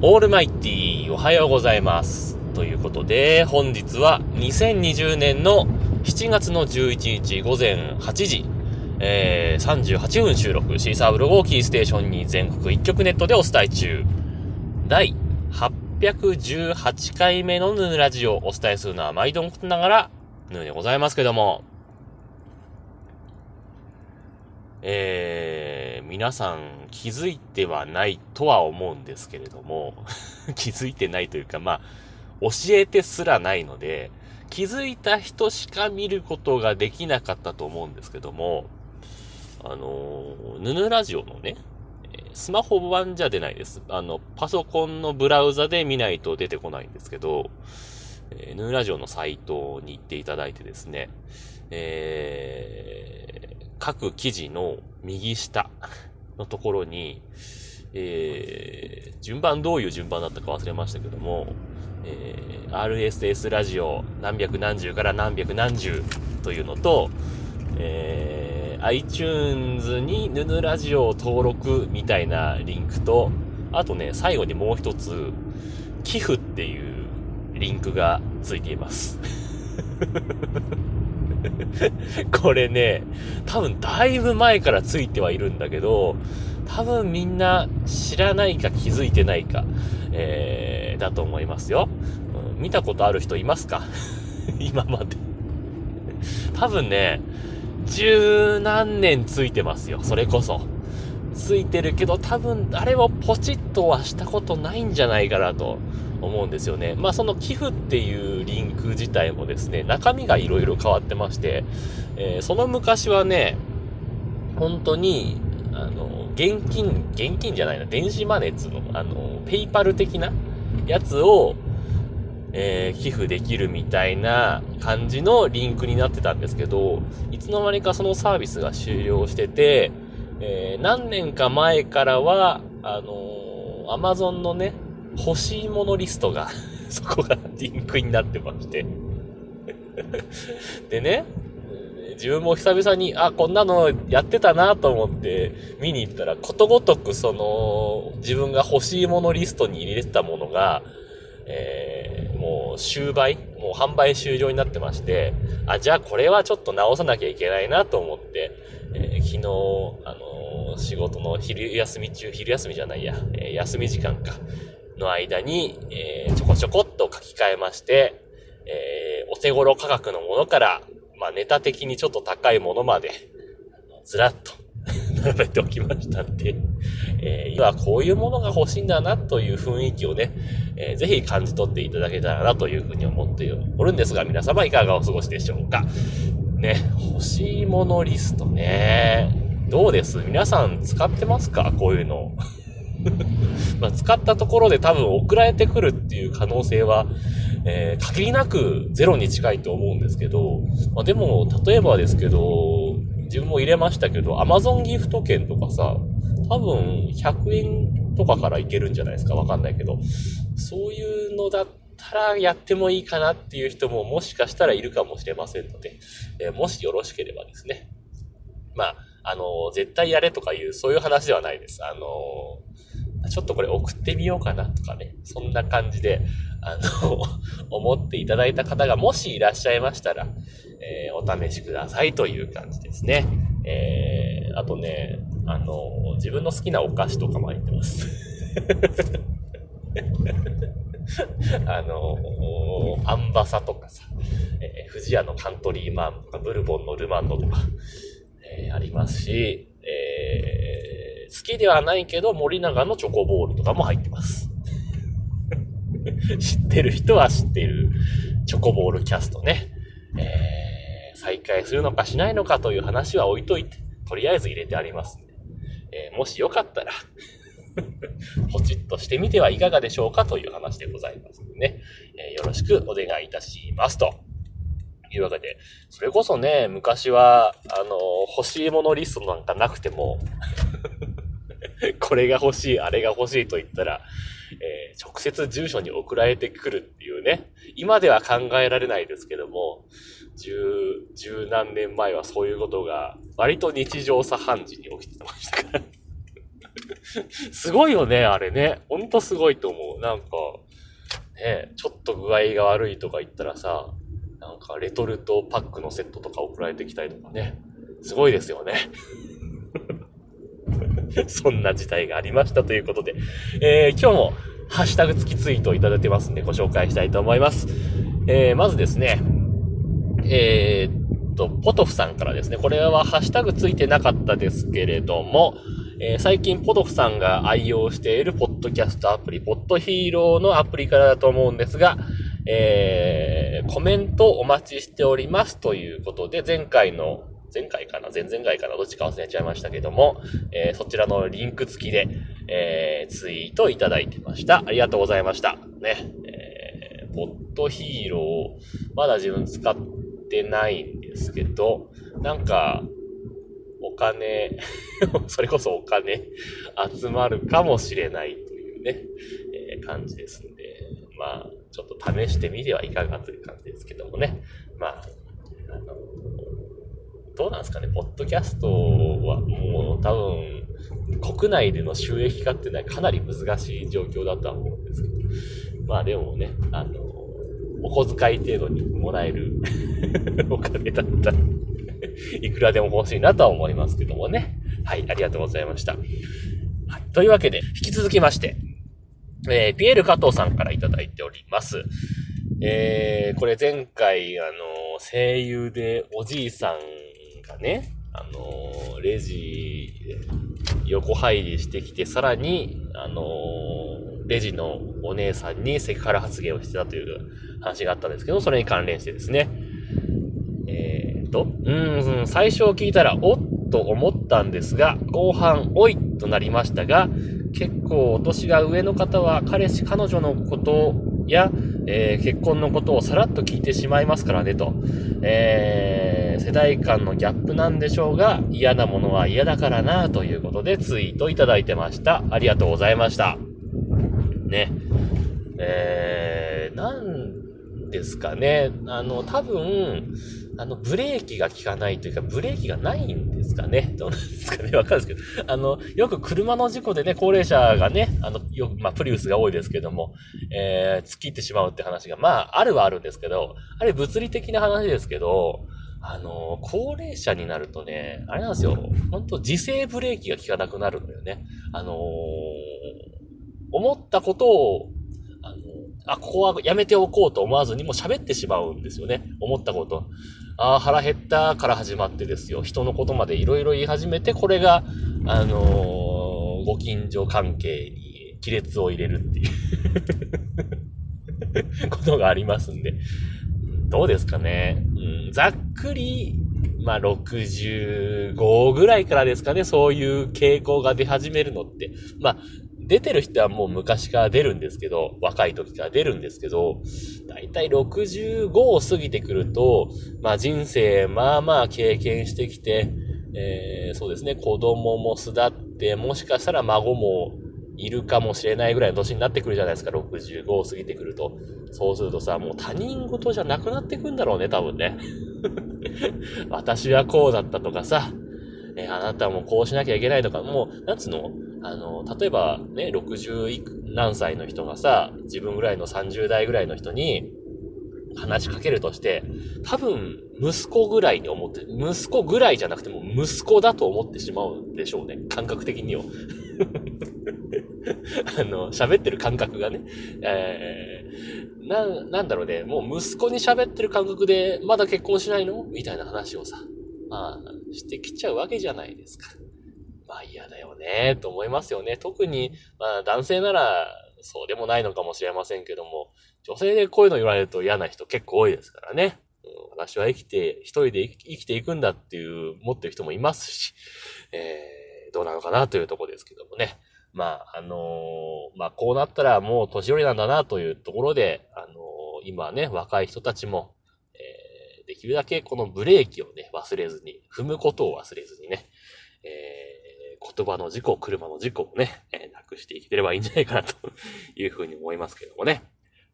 オールマイティーおはようございます。ということで、本日は2020年の7月の11日午前8時、えー、38分収録、シーサーブログをキーステーションに全国一曲ネットでお伝え中。第818回目のヌーラジオをお伝えするのは毎度のことながら、ヌーでございますけども、えー、皆さん気づいてはないとは思うんですけれども、気づいてないというか、まあ、教えてすらないので、気づいた人しか見ることができなかったと思うんですけども、あの、ヌヌラジオのね、スマホ版じゃ出ないです。あの、パソコンのブラウザで見ないと出てこないんですけど、えー、ヌヌラジオのサイトに行っていただいてですね、え、各記事の右下のところに、えー、順番どういう順番だったか忘れましたけども、えー、RSS ラジオ何百何十から何百何十というのと、えー、iTunes にヌヌラジオを登録みたいなリンクと、あとね、最後にもう一つ、寄付っていうリンクがついています。これね、多分だいぶ前からついてはいるんだけど、多分みんな知らないか気づいてないか、えー、だと思いますよ。うん、見たことある人いますか？今まで。多分ね、十何年ついてますよ、それこそ。ついてるけど、多分誰もポチッとはしたことないんじゃないかなと思うんですよね。まあその寄付っていうリンク自体もですね、中身がいろいろ変わってまして、えー、その昔はね、本当に、あの、現金、現金じゃないな、電子マネーつの、あの、ペイパル的なやつを、えー、寄付できるみたいな感じのリンクになってたんですけど、いつの間にかそのサービスが終了してて、えー、何年か前からは、あのー、アマゾンのね、欲しいものリストが そこがリンクになってまして。でね、自分も久々に、あ、こんなのやってたなと思って見に行ったら、ことごとくその、自分が欲しいものリストに入れてたものが、えー、もう終売もう販売終了になってまして、あ、じゃあこれはちょっと直さなきゃいけないなと思って、えー、昨日、あのー、仕事の昼休み中、昼休みじゃないや、えー、休み時間か、の間に、えー、ちょこちょこっと書き換えまして、えー、お手頃価格のものから、まあ、ネタ的にちょっと高いものまで、ずらっと 並べておきましたんで、えー、今こういうものが欲しいんだなという雰囲気をね、えー、ぜひ感じ取っていただけたらなというふうに思っておるんですが、皆様いかがお過ごしでしょうか。ね、欲しいものリストね。どうです？皆さん使ってますか？こういうの。ま、使ったところで多分送られてくるっていう可能性は、えー、限りなくゼロに近いと思うんですけど、まあ、でも、例えばですけど、自分も入れましたけど、Amazon ギフト券とかさ、多分100円とかからいけるんじゃないですかわかんないけど、そういうのだったらやってもいいかなっていう人ももしかしたらいるかもしれませんので、えー、もしよろしければですね。まあ、あの、絶対やれとかいう、そういう話ではないです。あの、ちょっとこれ送ってみようかなとかね、そんな感じで、あの、思っていただいた方がもしいらっしゃいましたら、えー、お試しくださいという感じですね。えー、あとね、あの、自分の好きなお菓子とかも入ってます。あの、アンバサとかさ、えー、富士屋のカントリーマンとか、ブルボンのルマンドとか、えー、ありますし、えー、好きではないけど森永のチョコボールとかも入ってます。知ってる人は知ってるチョコボールキャストね。えー、再開するのかしないのかという話は置いといて、とりあえず入れてありますんで。えー、もしよかったら ポチッとしてみてはいかがでしょうかという話でございますのでね、えー、よろしくお願いいたしますと。いうわけで、それこそね、昔は、あの、欲しいものリストなんかなくても、これが欲しい、あれが欲しいと言ったら、えー、直接住所に送られてくるっていうね、今では考えられないですけども、十、十何年前はそういうことが割と日常茶飯事に起きてましたから。すごいよね、あれね。ほんとすごいと思う。なんか、ね、ちょっと具合が悪いとか言ったらさ、なんかレトルトパックのセットとか送られてきたりとかね。すごいですよね。そんな事態がありましたということで、えー、今日もハッシュタグ付きツイートをいただいてますんでご紹介したいと思います。えー、まずですね、えー、っと、ポトフさんからですね、これはハッシュタグついてなかったですけれども、えー、最近ポトフさんが愛用しているポッドキャストアプリ、ポッドヒーローのアプリからだと思うんですが、えー、コメントお待ちしておりますということで、前回の前回かな？前々回かな？どっちか忘れちゃいましたけども、えー、そちらのリンク付きで、えー、ツイートいただいてました。ありがとうございました。ね。えー、ポッドヒーロー、まだ自分使ってないんですけど、なんか、お金 それこそお金集まるかもしれないというね、えー、感じですんで、まあ、ちょっと試してみてはいかがという感じですけどもね。まあ、あの、どうなんですかね、ポッドキャストはもう多分、国内での収益化っていうのはかなり難しい状況だとは思うんですけど、まあでもね、あの、お小遣い程度にもらえる お金だったらいくらでも欲しいなとは思いますけどもね。はい、ありがとうございました。はい、というわけで、引き続きまして、えー、ピエール加藤さんからいただいております。えー、これ前回、あの、声優でおじいさんがね、あの、レジ、横入りしてきて、さらに、あの、レジのお姉さんにセクハラ発言をしてたという話があったんですけど、それに関連してですね。えーと、うん、最初聞いたら、おっと思ったんですが、後半、おいとなりましたが、結構お年が上の方は彼氏、彼女のことや、えー、結婚のことをさらっと聞いてしまいますからねと。えー、世代間のギャップなんでしょうが、嫌なものは嫌だからなということでツイートいただいてました。ありがとうございました。ね。えー、なんですかね。あの、多分、あの、ブレーキが効かないというか、ブレーキがないんですかね。どうなんですかね。わかるんですけど。あの、よく車の事故でね、高齢者がね、あの、よく、まあ、プリウスが多いですけども、えー、突っ切ってしまうって話が、まあ、あるはあるんですけど、あれ物理的な話ですけど、あの、高齢者になるとね、あれなんですよ。本当自制ブレーキが効かなくなるのよね。あのー、思ったことをあの、あ、ここはやめておこうと思わずにも喋ってしまうんですよね。思ったこと。ああ、腹減ったから始まってですよ。人のことまでいろいろ言い始めて、これが、あのー、ご近所関係に亀裂を入れるっていう ことがありますんで。どうですかね。うん、ざっくり、まあ、65ぐらいからですかね、そういう傾向が出始めるのって。まあ、出てる人はもう昔から出るんですけど、若い時から出るんですけど、だいたい65を過ぎてくると、まあ人生まあまあ経験してきて、えー、そうですね、子供も巣立って、もしかしたら孫もいるかもしれないぐらいの年になってくるじゃないですか、65を過ぎてくると。そうするとさ、もう他人事じゃなくなってくんだろうね、多分ね。私はこうだったとかさ、えー、あなたもこうしなきゃいけないとか、もう、なんつうの？あの、例えばね、60何歳の人がさ、自分ぐらいの30代ぐらいの人に話しかけるとして、多分、息子ぐらいに思って、息子ぐらいじゃなくても息子だと思ってしまうんでしょうね。感覚的には。あの、喋ってる感覚がね。えー、な、なんだろうね。もう息子に喋ってる感覚で、まだ結婚しないの？みたいな話をさ、まあ、してきちゃうわけじゃないですか。まあ嫌だよね、と思いますよね。特に、まあ男性ならそうでもないのかもしれませんけども、女性でこういうの言われると嫌な人結構多いですからね。うん、私は生きて、一人で生きていくんだっていう、持ってる人もいますし、えー、どうなのかなというとこですけどもね。まあ、あのー、まあ、こうなったらもう年寄りなんだなというところで、あのー、今ね、若い人たちも、え、できるだけこのブレーキをね、忘れずに、踏むことを忘れずにね、え言葉の事故、車の事故をね、えー、なくしていければいいんじゃないかなというふうに思いますけどもね。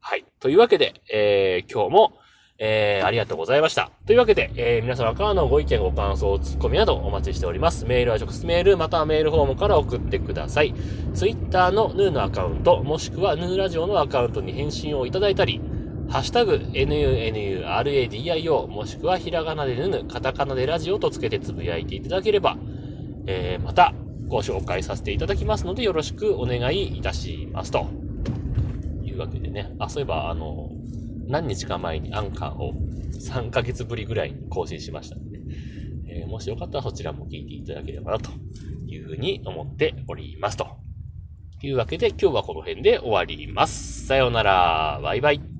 はい。というわけで、えー、今日も、えー、ありがとうございました。というわけで、えー、皆様からのご意見、ご感想、ツッコミなどお待ちしております。メールは直接メール、またはメールフォームから送ってください。ツイッターのヌーのアカウント、もしくはヌーラジオのアカウントに返信をいただいたり、ハッシュタグ、nunuradio、もしくはひらがなでぬぬ、カタカナでラジオとつけてつぶやいていただければ、えー、またご紹介させていただきますので、よろしくお願いいたしますと。いうわけでね。あ、そういえば、あの、何日か前にアンカーを3ヶ月ぶりぐらいに更新しましたので、えー、もしよかったらそちらも聞いていただければなというふうに思っておりますと。いうわけで今日はこの辺で終わります。さようなら。バイバイ。